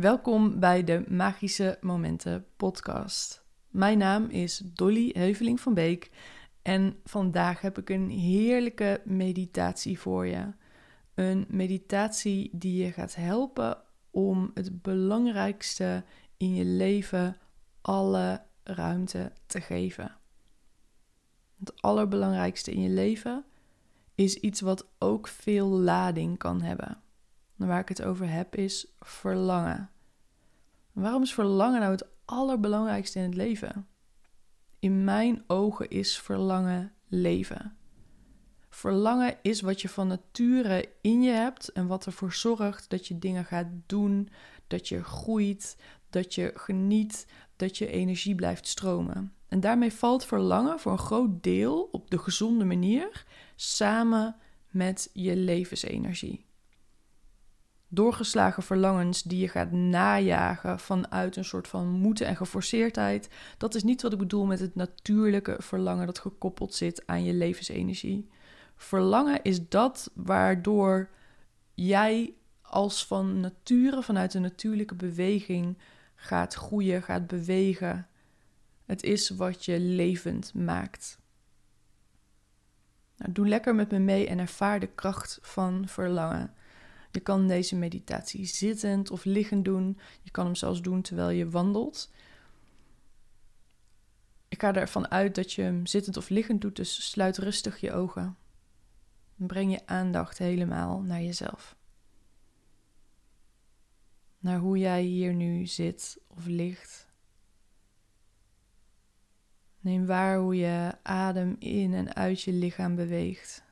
Welkom bij de Magische Momenten podcast. Mijn naam is Dolly Heuveling van Beek en vandaag heb ik een heerlijke meditatie voor je. Een meditatie die je gaat helpen om het belangrijkste in je leven alle ruimte te geven. Het allerbelangrijkste in je leven is iets wat ook veel lading kan hebben. Waar ik het over heb is verlangen. waarom is verlangen nou het allerbelangrijkste in het leven? In mijn ogen is verlangen leven. Verlangen is wat je van nature in je hebt en wat ervoor zorgt dat je dingen gaat doen, dat je groeit, dat je geniet, dat je energie blijft stromen. En daarmee valt verlangen voor een groot deel op de gezonde manier samen met je levensenergie. Doorgeslagen verlangens die je gaat najagen vanuit een soort van moeten en geforceerdheid, dat is niet wat ik bedoel met het natuurlijke verlangen dat gekoppeld zit aan je levensenergie. Verlangen is dat waardoor jij als van nature, vanuit een natuurlijke beweging, gaat groeien, gaat bewegen. Het is wat je levend maakt. Nou, doe lekker met me mee en ervaar de kracht van verlangen. Je kan deze meditatie zittend of liggend doen. Je kan hem zelfs doen terwijl je wandelt. Ik ga ervan uit dat je hem zittend of liggend doet, dus sluit rustig je ogen. En breng je aandacht helemaal naar jezelf. Naar hoe jij hier nu zit of ligt. Neem waar hoe je adem in en uit je lichaam beweegt.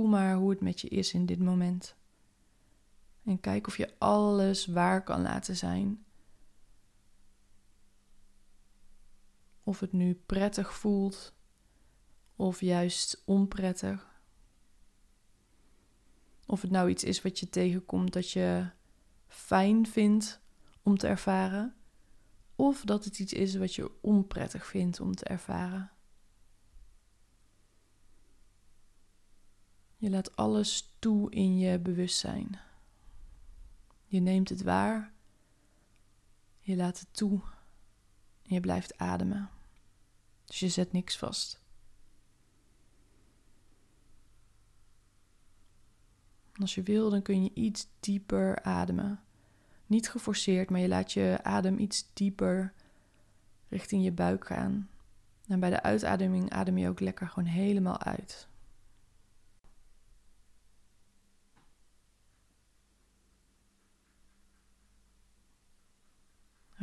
Maar hoe het met je is in dit moment. En kijk of je alles waar kan laten zijn. Of het nu prettig voelt of juist onprettig. Of het nou iets is wat je tegenkomt dat je fijn vindt om te ervaren, of dat het iets is wat je onprettig vindt om te ervaren. Je laat alles toe in je bewustzijn. Je neemt het waar, je laat het toe en je blijft ademen. Dus je zet niks vast. Als je wil, dan kun je iets dieper ademen. Niet geforceerd, maar je laat je adem iets dieper richting je buik gaan. En bij de uitademing adem je ook lekker gewoon helemaal uit.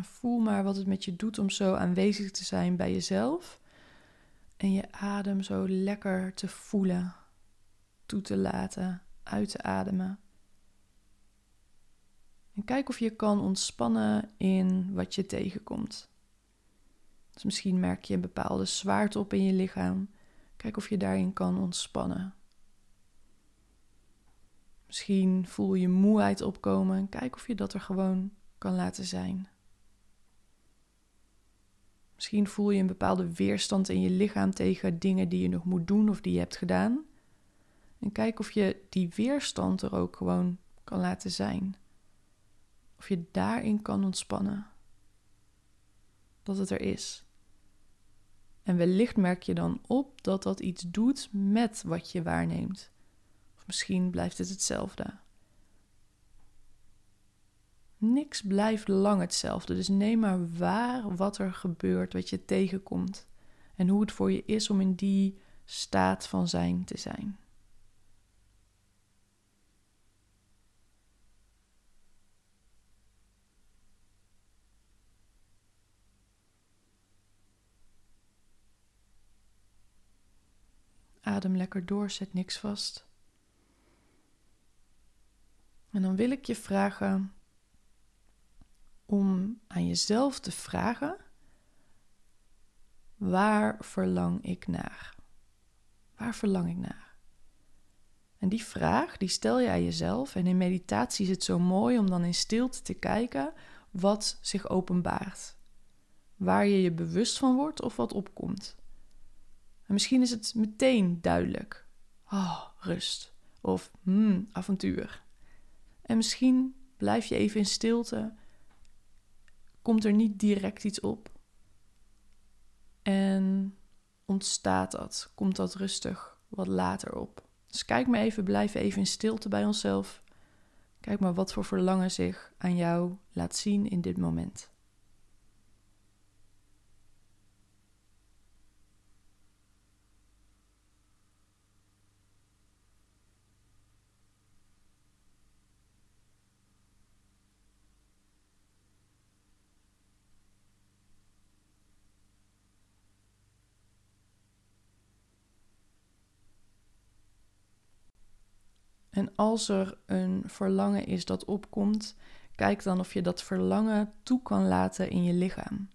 Voel maar wat het met je doet om zo aanwezig te zijn bij jezelf. En je adem zo lekker te voelen, toe te laten uit te ademen. En kijk of je kan ontspannen in wat je tegenkomt. Dus misschien merk je een bepaalde zwaarte op in je lichaam. Kijk of je daarin kan ontspannen. Misschien voel je moeheid opkomen. Kijk of je dat er gewoon kan laten zijn. Misschien voel je een bepaalde weerstand in je lichaam tegen dingen die je nog moet doen of die je hebt gedaan. En kijk of je die weerstand er ook gewoon kan laten zijn. Of je daarin kan ontspannen. Dat het er is. En wellicht merk je dan op dat dat iets doet met wat je waarneemt. Of misschien blijft het hetzelfde. Niks blijft lang hetzelfde, dus neem maar waar wat er gebeurt, wat je tegenkomt en hoe het voor je is om in die staat van zijn te zijn. Adem lekker door, zet niks vast. En dan wil ik je vragen om aan jezelf te vragen: waar verlang ik naar? Waar verlang ik naar? En die vraag, die stel je aan jezelf. En in meditatie is het zo mooi om dan in stilte te kijken wat zich openbaart. Waar je je bewust van wordt of wat opkomt. En misschien is het meteen duidelijk. Oh, rust. Of hmm, avontuur. En misschien blijf je even in stilte. Komt er niet direct iets op. En ontstaat dat, komt dat rustig wat later op. Dus kijk maar even, blijf even in stilte bij onszelf. Kijk maar wat voor verlangen zich aan jou laat zien in dit moment. En als er een verlangen is dat opkomt, kijk dan of je dat verlangen toe kan laten in je lichaam.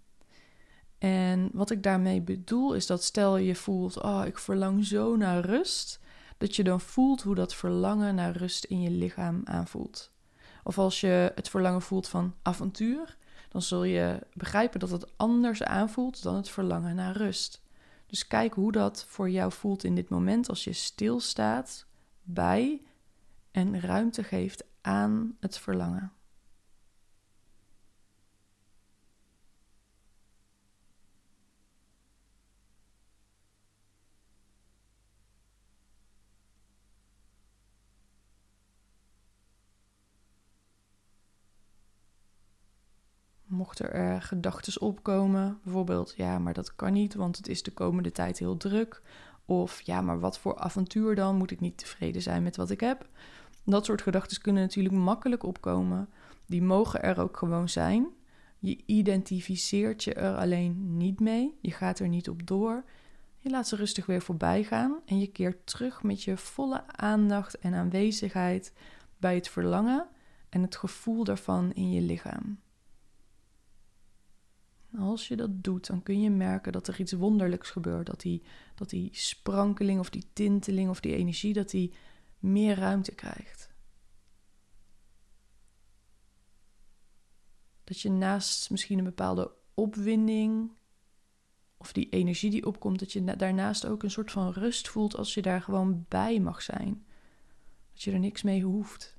En wat ik daarmee bedoel is dat stel je voelt, oh ik verlang zo naar rust, dat je dan voelt hoe dat verlangen naar rust in je lichaam aanvoelt. Of als je het verlangen voelt van avontuur, dan zul je begrijpen dat het anders aanvoelt dan het verlangen naar rust. Dus kijk hoe dat voor jou voelt in dit moment als je stilstaat bij en ruimte geeft aan het verlangen. Mochten er gedachten opkomen, bijvoorbeeld, ja, maar dat kan niet, want het is de komende tijd heel druk. Of ja, maar wat voor avontuur dan? Moet ik niet tevreden zijn met wat ik heb? Dat soort gedachten kunnen natuurlijk makkelijk opkomen. Die mogen er ook gewoon zijn. Je identificeert je er alleen niet mee. Je gaat er niet op door. Je laat ze rustig weer voorbij gaan en je keert terug met je volle aandacht en aanwezigheid bij het verlangen en het gevoel daarvan in je lichaam. Als je dat doet, dan kun je merken dat er iets wonderlijks gebeurt. Dat die, dat die sprankeling of die tinteling of die energie, dat die meer ruimte krijgt. Dat je naast misschien een bepaalde opwinding of die energie die opkomt, dat je daarnaast ook een soort van rust voelt als je daar gewoon bij mag zijn. Dat je er niks mee hoeft.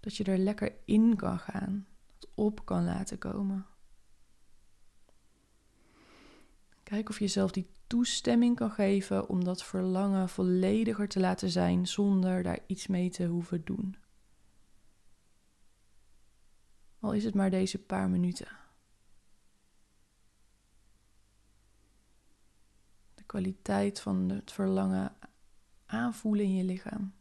Dat je er lekker in kan gaan, op kan laten komen. Kijk of je jezelf die toestemming kan geven om dat verlangen vollediger te laten zijn zonder daar iets mee te hoeven doen. Al is het maar deze paar minuten. De kwaliteit van het verlangen aanvoelen in je lichaam.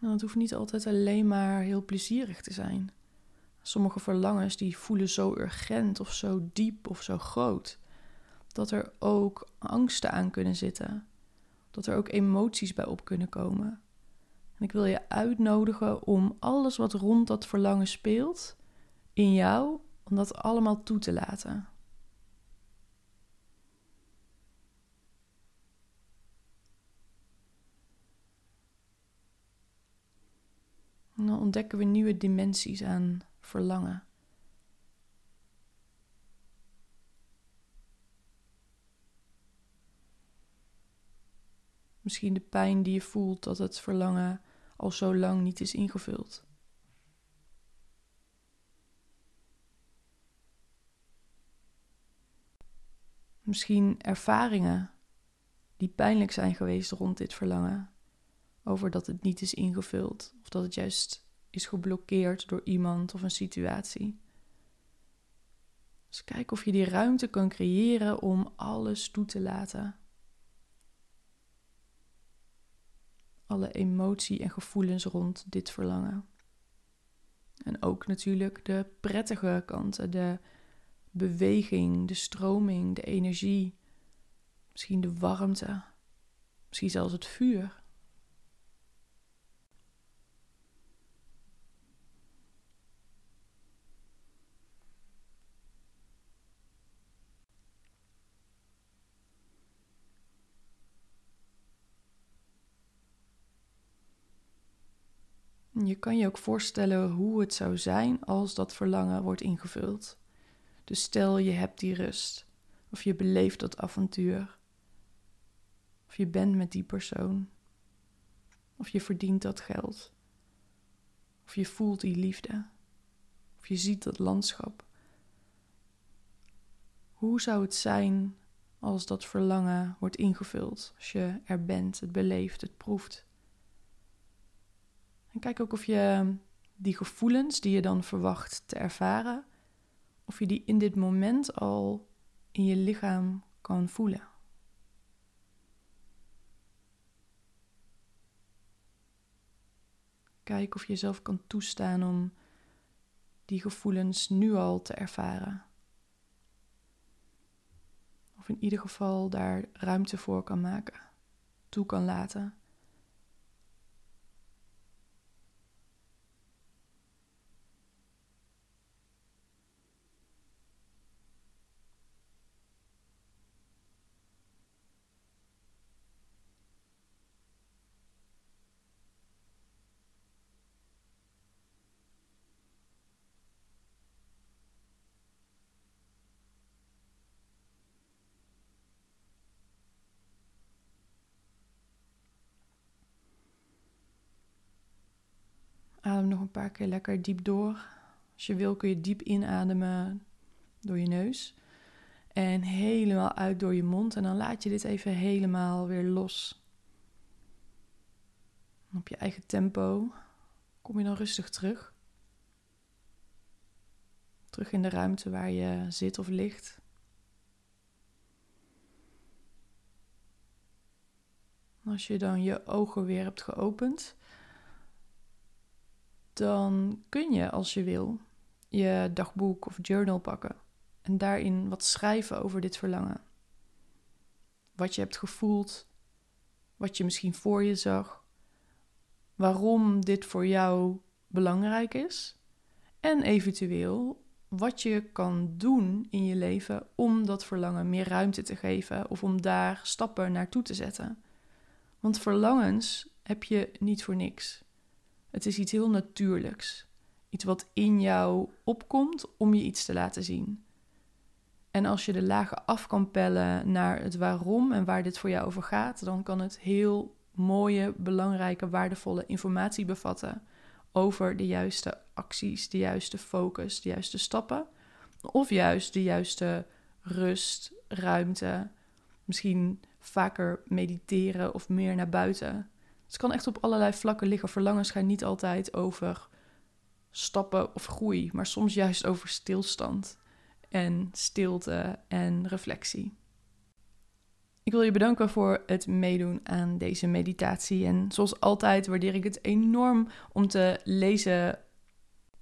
En het hoeft niet altijd alleen maar heel plezierig te zijn. Sommige verlangens die voelen zo urgent of zo diep of zo groot. Dat er ook angsten aan kunnen zitten. Dat er ook emoties bij op kunnen komen. En ik wil je uitnodigen om alles wat rond dat verlangen speelt in jou, om dat allemaal toe te laten. Dan ontdekken we nieuwe dimensies aan verlangen. Misschien de pijn die je voelt dat het verlangen al zo lang niet is ingevuld. Misschien ervaringen die pijnlijk zijn geweest rond dit verlangen over dat het niet is ingevuld of dat het juist is geblokkeerd door iemand of een situatie. Dus kijk of je die ruimte kan creëren om alles toe te laten. Alle emotie en gevoelens rond dit verlangen. En ook natuurlijk de prettige kanten, de beweging, de stroming, de energie, misschien de warmte, misschien zelfs het vuur. Je kan je ook voorstellen hoe het zou zijn als dat verlangen wordt ingevuld. Dus stel je hebt die rust, of je beleeft dat avontuur, of je bent met die persoon, of je verdient dat geld, of je voelt die liefde, of je ziet dat landschap. Hoe zou het zijn als dat verlangen wordt ingevuld, als je er bent, het beleeft, het proeft? Kijk ook of je die gevoelens die je dan verwacht te ervaren, of je die in dit moment al in je lichaam kan voelen. Kijk of je jezelf kan toestaan om die gevoelens nu al te ervaren. Of in ieder geval daar ruimte voor kan maken, toe kan laten. Nog een paar keer lekker diep door. Als je wil kun je diep inademen door je neus. En helemaal uit door je mond. En dan laat je dit even helemaal weer los. op je eigen tempo kom je dan rustig terug. Terug in de ruimte waar je zit of ligt. Als je dan je ogen weer hebt geopend, dan kun je, als je wil, je dagboek of journal pakken en daarin wat schrijven over dit verlangen. Wat je hebt gevoeld, wat je misschien voor je zag, waarom dit voor jou belangrijk is en eventueel wat je kan doen in je leven om dat verlangen meer ruimte te geven of om daar stappen naartoe te zetten. Want verlangens heb je niet voor niks. Het is iets heel natuurlijks. Iets wat in jou opkomt om je iets te laten zien. En als je de lagen af kan pellen naar het waarom en waar dit voor jou over gaat, dan kan het heel mooie, belangrijke, waardevolle informatie bevatten over de juiste acties, de juiste focus, de juiste stappen. Of juist de juiste rust, ruimte, misschien vaker mediteren of meer naar buiten. Het kan echt op allerlei vlakken liggen. Verlangens gaan niet altijd over stappen of groei, maar soms juist over stilstand en stilte en reflectie. Ik wil je bedanken voor het meedoen aan deze meditatie. En zoals altijd waardeer ik het enorm om te lezen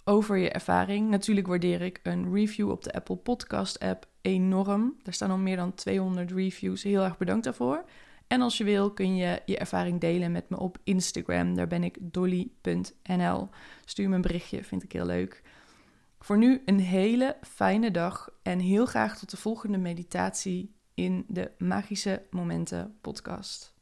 over je ervaring. Natuurlijk waardeer ik een review op de Apple Podcast app enorm. Daar staan al meer dan 200 reviews. Heel erg bedankt daarvoor. En als je wil kun je je ervaring delen met me op Instagram. Daar ben ik dolly.nl. Stuur me een berichtje, vind ik heel leuk. Voor nu een hele fijne dag en heel graag tot de volgende meditatie in de Magische Momenten podcast.